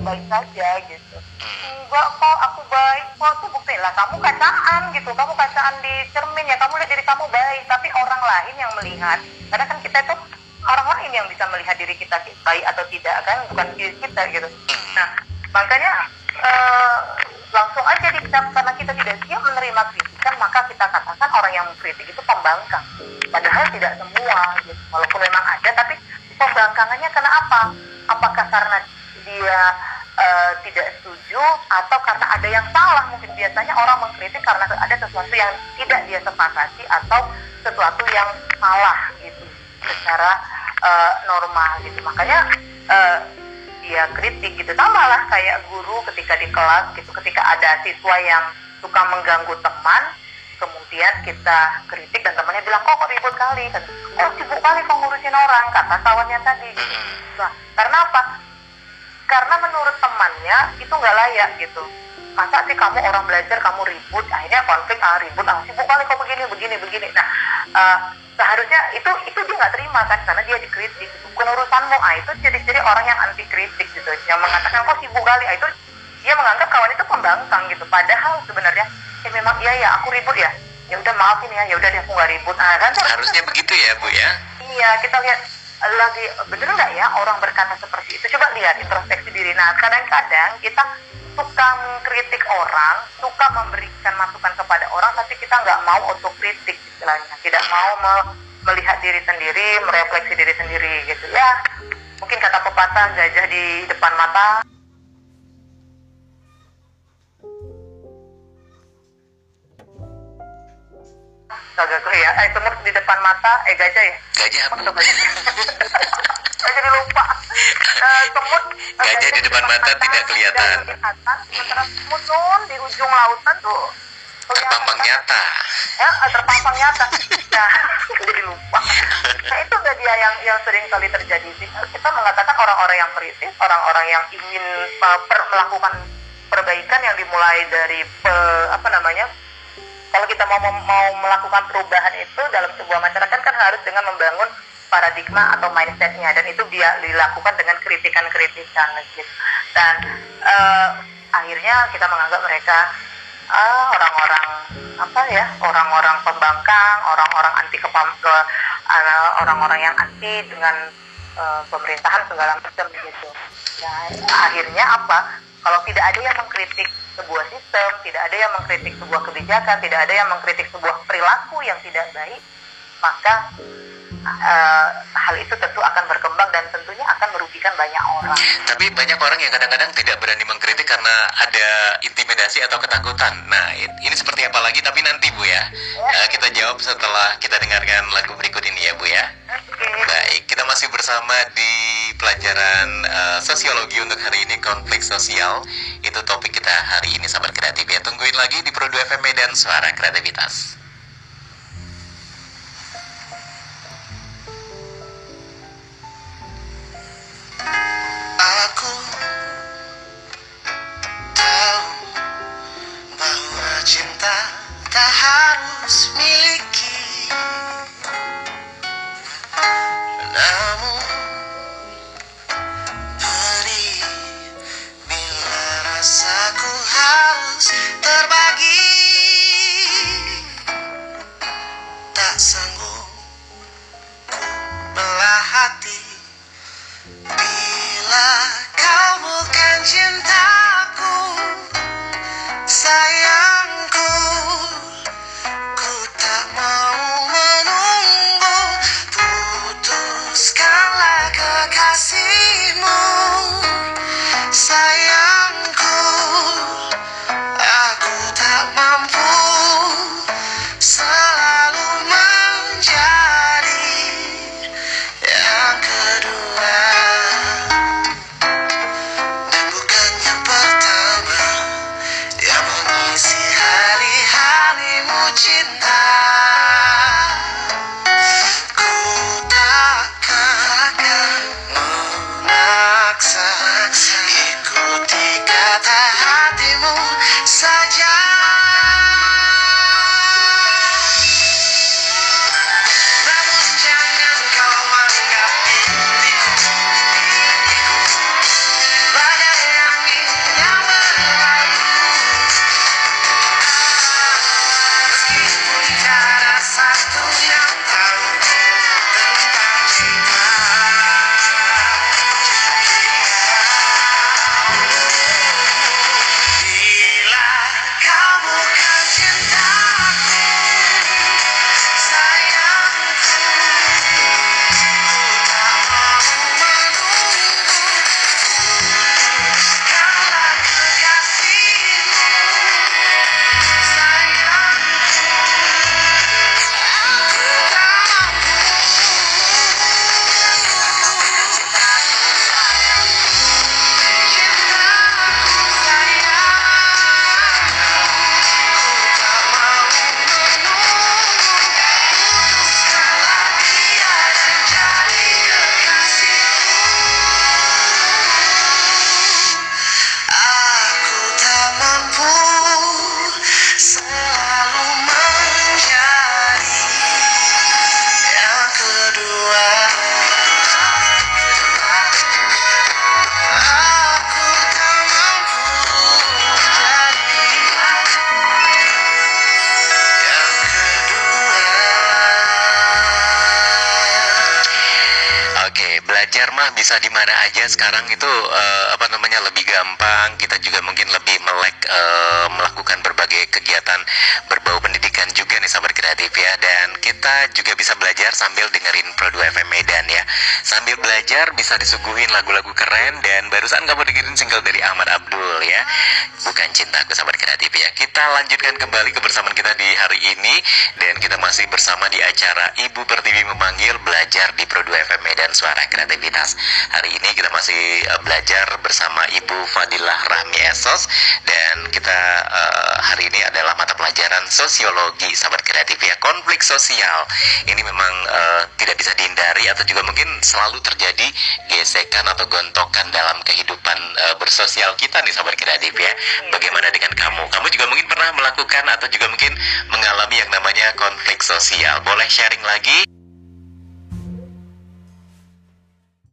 baik-baik saja gitu. Enggak kok aku baik kok tuh bukti lah kamu kacaan gitu. Kamu kacaan di cermin ya kamu lihat diri kamu baik. Tapi orang lain yang melihat karena kan kita itu orang lain yang bisa melihat diri kita baik atau tidak kan? Bukan diri kita gitu. Nah makanya eh, langsung aja dicap karena kita tidak siap menerima kritikan maka kita katakan orang yang mengkritik itu pembangkang. Padahal tidak semua gitu. walaupun memang ada tapi pembangkangannya karena apa? Apakah karena dia eh, tidak setuju atau karena ada yang salah mungkin biasanya orang mengkritik karena ada sesuatu yang tidak dia sepakati atau sesuatu yang salah gitu secara eh, normal gitu. Makanya eh, dia kritik gitu. Sama lah kayak guru ketika di kelas gitu ketika ada siswa yang suka mengganggu teman kemudian kita kritik dan temannya bilang kok kok ribut kali? Kan oh sibuk kali kok ngurusin orang kata kawannya tadi. Gitu. nah, karena apa karena menurut temannya itu nggak layak gitu. Masa sih kamu orang belajar kamu ribut akhirnya konflik ah ribut ah sibuk kali kok begini begini begini. Nah eh, seharusnya itu itu dia nggak terima kan karena dia dikritik. Bukan urusanmu. Ah itu ciri-ciri orang yang anti kritik gitu. Yang mengatakan kok sibuk kali? Ah itu dia menganggap kawan itu pembangkang gitu. Padahal sebenarnya eh memang iya ya aku ribut ya. Ya udah maafin ya. Ya udah deh aku nggak ribut. Ah kan? Harusnya begitu ya Bu ya. Iya, kita lihat lagi bener nggak ya orang berkata seperti itu? Coba lihat introspeksi diri. Nah, kadang-kadang kita suka mengkritik orang, suka memberikan masukan kepada orang, tapi kita nggak mau untuk kritik istilahnya. Tidak mau me- melihat diri sendiri, merefleksi diri sendiri gitu. Ya, mungkin kata pepatah gajah di depan mata. Kagak gue ya, eh semut di depan mata, eh gajah ya? Gajah Bu. Gajah. Saya jadi lupa. Eh, semut eh, Gajah di depan mata tidak kelihatan. tidak kelihatan. Sementara semut nun di ujung lautan tuh Terpampang nyata. Ya, eh, terpampang nyata. Nah, jadi lupa. Nah, itu udah dia yang yang sering kali terjadi sih. Kita mengatakan orang-orang yang kritis, orang-orang yang ingin uh, per- melakukan perbaikan yang dimulai dari pe- apa namanya kalau kita mau mau melakukan perubahan itu dalam sebuah masyarakat kan harus dengan membangun paradigma atau mindsetnya dan itu dia dilakukan dengan kritikan-kritikan gitu. Dan eh, akhirnya kita menganggap mereka ah, orang-orang apa ya orang-orang pembangkang orang-orang anti kepam ke eh, orang-orang yang anti dengan eh, pemerintahan segala macam gitu. Ya akhirnya apa? Kalau tidak ada yang mengkritik sebuah sistem, tidak ada yang mengkritik sebuah kebijakan, tidak ada yang mengkritik sebuah perilaku yang tidak baik, maka eh, hal itu tentu akan berkembang dan tentunya akan merugikan banyak orang. Tapi banyak orang yang kadang-kadang tidak berani mengkritik karena ada intimidasi atau ketakutan. Nah, ini seperti apa lagi? Tapi nanti Bu ya, Eh, kita jawab setelah kita dengarkan lagu berikut ini ya Bu ya. Baik, kita masih bersama di pelajaran eh, sosiologi untuk hari ini konflik sosial. Itu topik kita hari ini sahabat kreatif ya. Tungguin lagi di Pro 2 FM dan Suara Kreativitas. Mah bisa di mana aja. Sekarang itu eh, apa namanya lebih gampang. Kita juga mungkin lebih melek eh, melakukan berbagai kegiatan berbau pendidikan juga nih sahabat kreatif ya dan kita juga bisa belajar sambil dengerin Pro 2 FM Medan ya. Sambil belajar bisa disuguhin lagu-lagu keren dan barusan kamu dengerin single dari Ahmad Abdul ya. Bukan cintaku sahabat kreatif ya. Kita lanjutkan kembali kebersamaan kita di hari ini dan kita masih bersama di acara Ibu Pertiwi memanggil belajar di Pro 2 FM Medan Suara Kreativitas. Hari ini kita masih eh, belajar bersama Ibu Fadilah Rahmi Esos dan kita eh, hari ini adalah mata pelajaran sosiologi sahabat kreatif ya konflik sosial. Ini memang eh, tidak bisa dihindari atau juga mungkin selalu terjadi gesekan atau gontokan dalam kehidupan eh, bersosial kita nih sahabat kreatif ya. Bagaimana dengan kamu? Kamu juga mungkin pernah melakukan atau juga mungkin mengalami yang namanya konflik sosial. Boleh sharing lagi